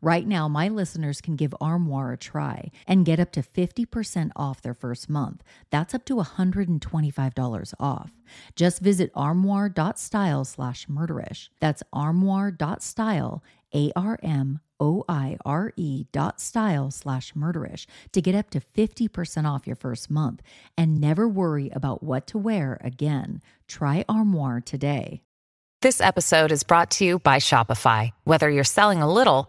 Right now, my listeners can give Armoire a try and get up to 50% off their first month. That's up to $125 off. Just visit armoire.style slash murderish. That's armoire.style, A R M O I R E dot style slash murderish to get up to 50% off your first month and never worry about what to wear again. Try Armoire today. This episode is brought to you by Shopify. Whether you're selling a little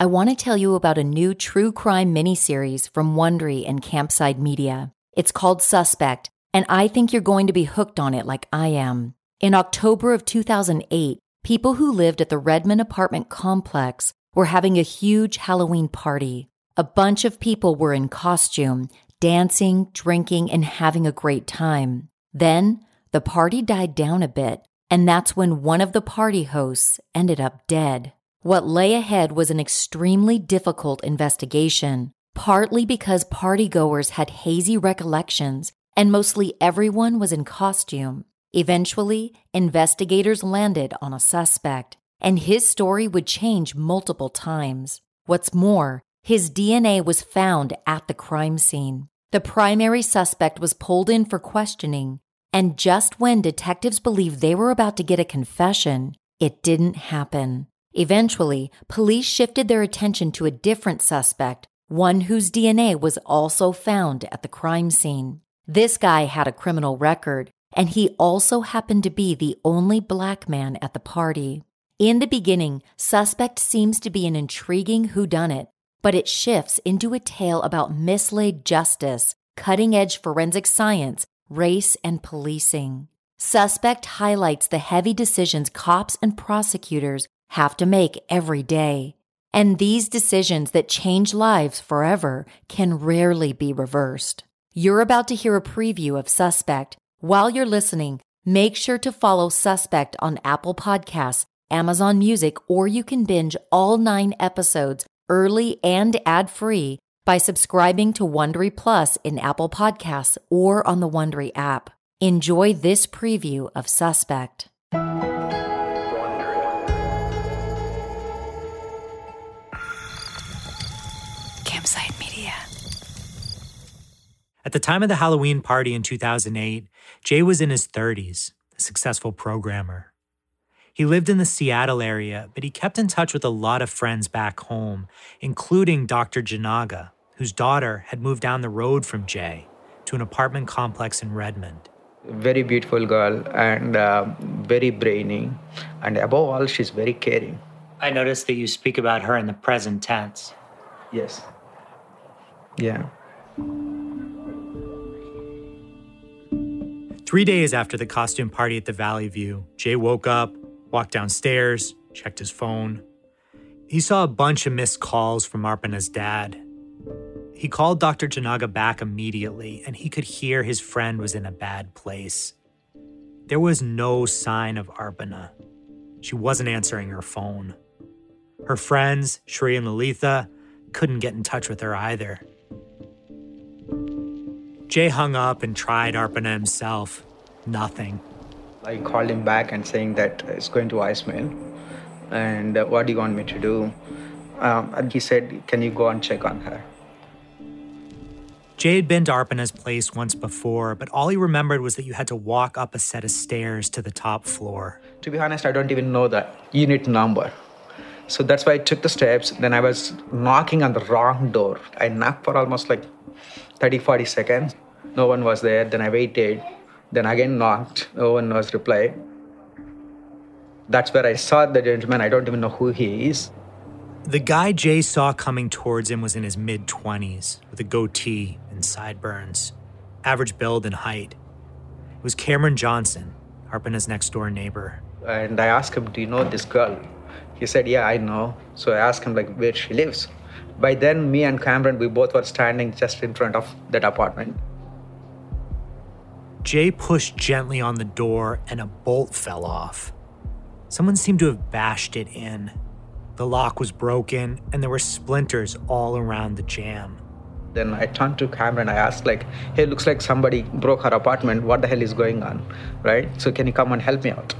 I want to tell you about a new true crime miniseries from Wondery and Campside Media. It's called Suspect, and I think you're going to be hooked on it like I am. In October of 2008, people who lived at the Redmond apartment complex were having a huge Halloween party. A bunch of people were in costume, dancing, drinking, and having a great time. Then the party died down a bit, and that's when one of the party hosts ended up dead. What lay ahead was an extremely difficult investigation, partly because partygoers had hazy recollections and mostly everyone was in costume. Eventually, investigators landed on a suspect, and his story would change multiple times. What's more, his DNA was found at the crime scene. The primary suspect was pulled in for questioning, and just when detectives believed they were about to get a confession, it didn't happen. Eventually, police shifted their attention to a different suspect, one whose DNA was also found at the crime scene. This guy had a criminal record, and he also happened to be the only black man at the party. In the beginning, Suspect seems to be an intriguing whodunit, but it shifts into a tale about mislaid justice, cutting edge forensic science, race, and policing. Suspect highlights the heavy decisions cops and prosecutors have to make every day. And these decisions that change lives forever can rarely be reversed. You're about to hear a preview of Suspect. While you're listening, make sure to follow Suspect on Apple Podcasts, Amazon Music, or you can binge all nine episodes early and ad free by subscribing to Wondery Plus in Apple Podcasts or on the Wondery app. Enjoy this preview of Suspect. At the time of the Halloween party in 2008, Jay was in his 30s, a successful programmer. He lived in the Seattle area, but he kept in touch with a lot of friends back home, including Dr. Jinaga, whose daughter had moved down the road from Jay to an apartment complex in Redmond. Very beautiful girl and uh, very brainy, and above all, she's very caring. I noticed that you speak about her in the present tense. Yes. Yeah. Three days after the costume party at the Valley View, Jay woke up, walked downstairs, checked his phone. He saw a bunch of missed calls from Arpana's dad. He called Dr. Jinaga back immediately, and he could hear his friend was in a bad place. There was no sign of Arpana. She wasn't answering her phone. Her friends, Shri and Lalitha, couldn't get in touch with her either. Jay hung up and tried Arpana himself. Nothing. I called him back and saying that it's going to voicemail, and uh, what do you want me to do? Um, and he said, "Can you go and check on her?" Jay had been to Arpana's place once before, but all he remembered was that you had to walk up a set of stairs to the top floor. To be honest, I don't even know the unit number. So that's why I took the steps. Then I was knocking on the wrong door. I knocked for almost like 30, 40 seconds. No one was there. Then I waited. Then again knocked. No one was replied. That's where I saw the gentleman. I don't even know who he is. The guy Jay saw coming towards him was in his mid 20s with a goatee and sideburns, average build and height. It was Cameron Johnson, Arpana's next door neighbor. And I asked him, Do you know this girl? He said, Yeah, I know. So I asked him, like, where she lives. By then, me and Cameron, we both were standing just in front of that apartment. Jay pushed gently on the door and a bolt fell off. Someone seemed to have bashed it in. The lock was broken and there were splinters all around the jamb. Then I turned to Cameron. I asked, like, hey, looks like somebody broke her apartment. What the hell is going on? Right? So can you come and help me out?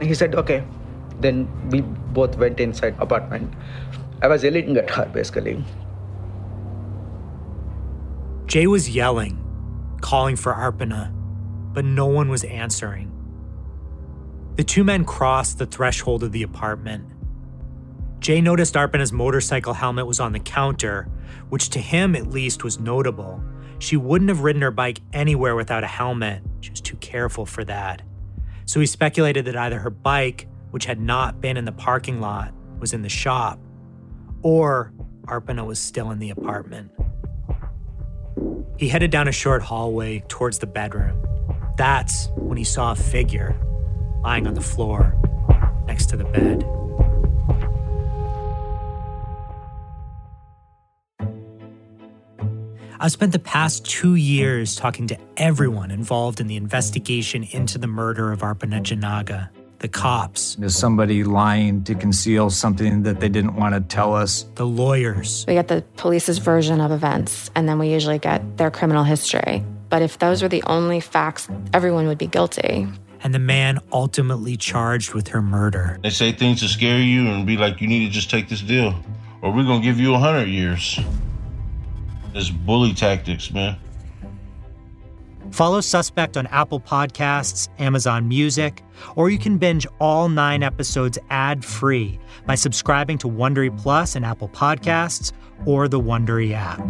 And he said, okay. Then we both went inside apartment. I was yelling at her basically. Jay was yelling, calling for Arpana, but no one was answering. The two men crossed the threshold of the apartment. Jay noticed Arpana's motorcycle helmet was on the counter, which to him at least was notable. She wouldn't have ridden her bike anywhere without a helmet. She was too careful for that. So he speculated that either her bike, which had not been in the parking lot, was in the shop, or Arpana was still in the apartment. He headed down a short hallway towards the bedroom. That's when he saw a figure lying on the floor next to the bed. I've spent the past two years talking to everyone involved in the investigation into the murder of Arpana Jinaga. The cops. Is somebody lying to conceal something that they didn't want to tell us? The lawyers. We get the police's version of events, and then we usually get their criminal history. But if those were the only facts, everyone would be guilty. And the man ultimately charged with her murder. They say things to scare you and be like, you need to just take this deal, or we're going to give you a 100 years. It's bully tactics, man. Follow Suspect on Apple Podcasts, Amazon Music, or you can binge all nine episodes ad free by subscribing to Wondery Plus and Apple Podcasts or the Wondery app.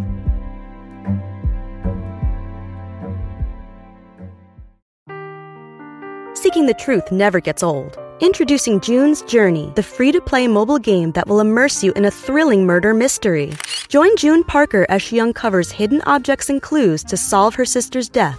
Seeking the truth never gets old. Introducing June's Journey, the free to play mobile game that will immerse you in a thrilling murder mystery. Join June Parker as she uncovers hidden objects and clues to solve her sister's death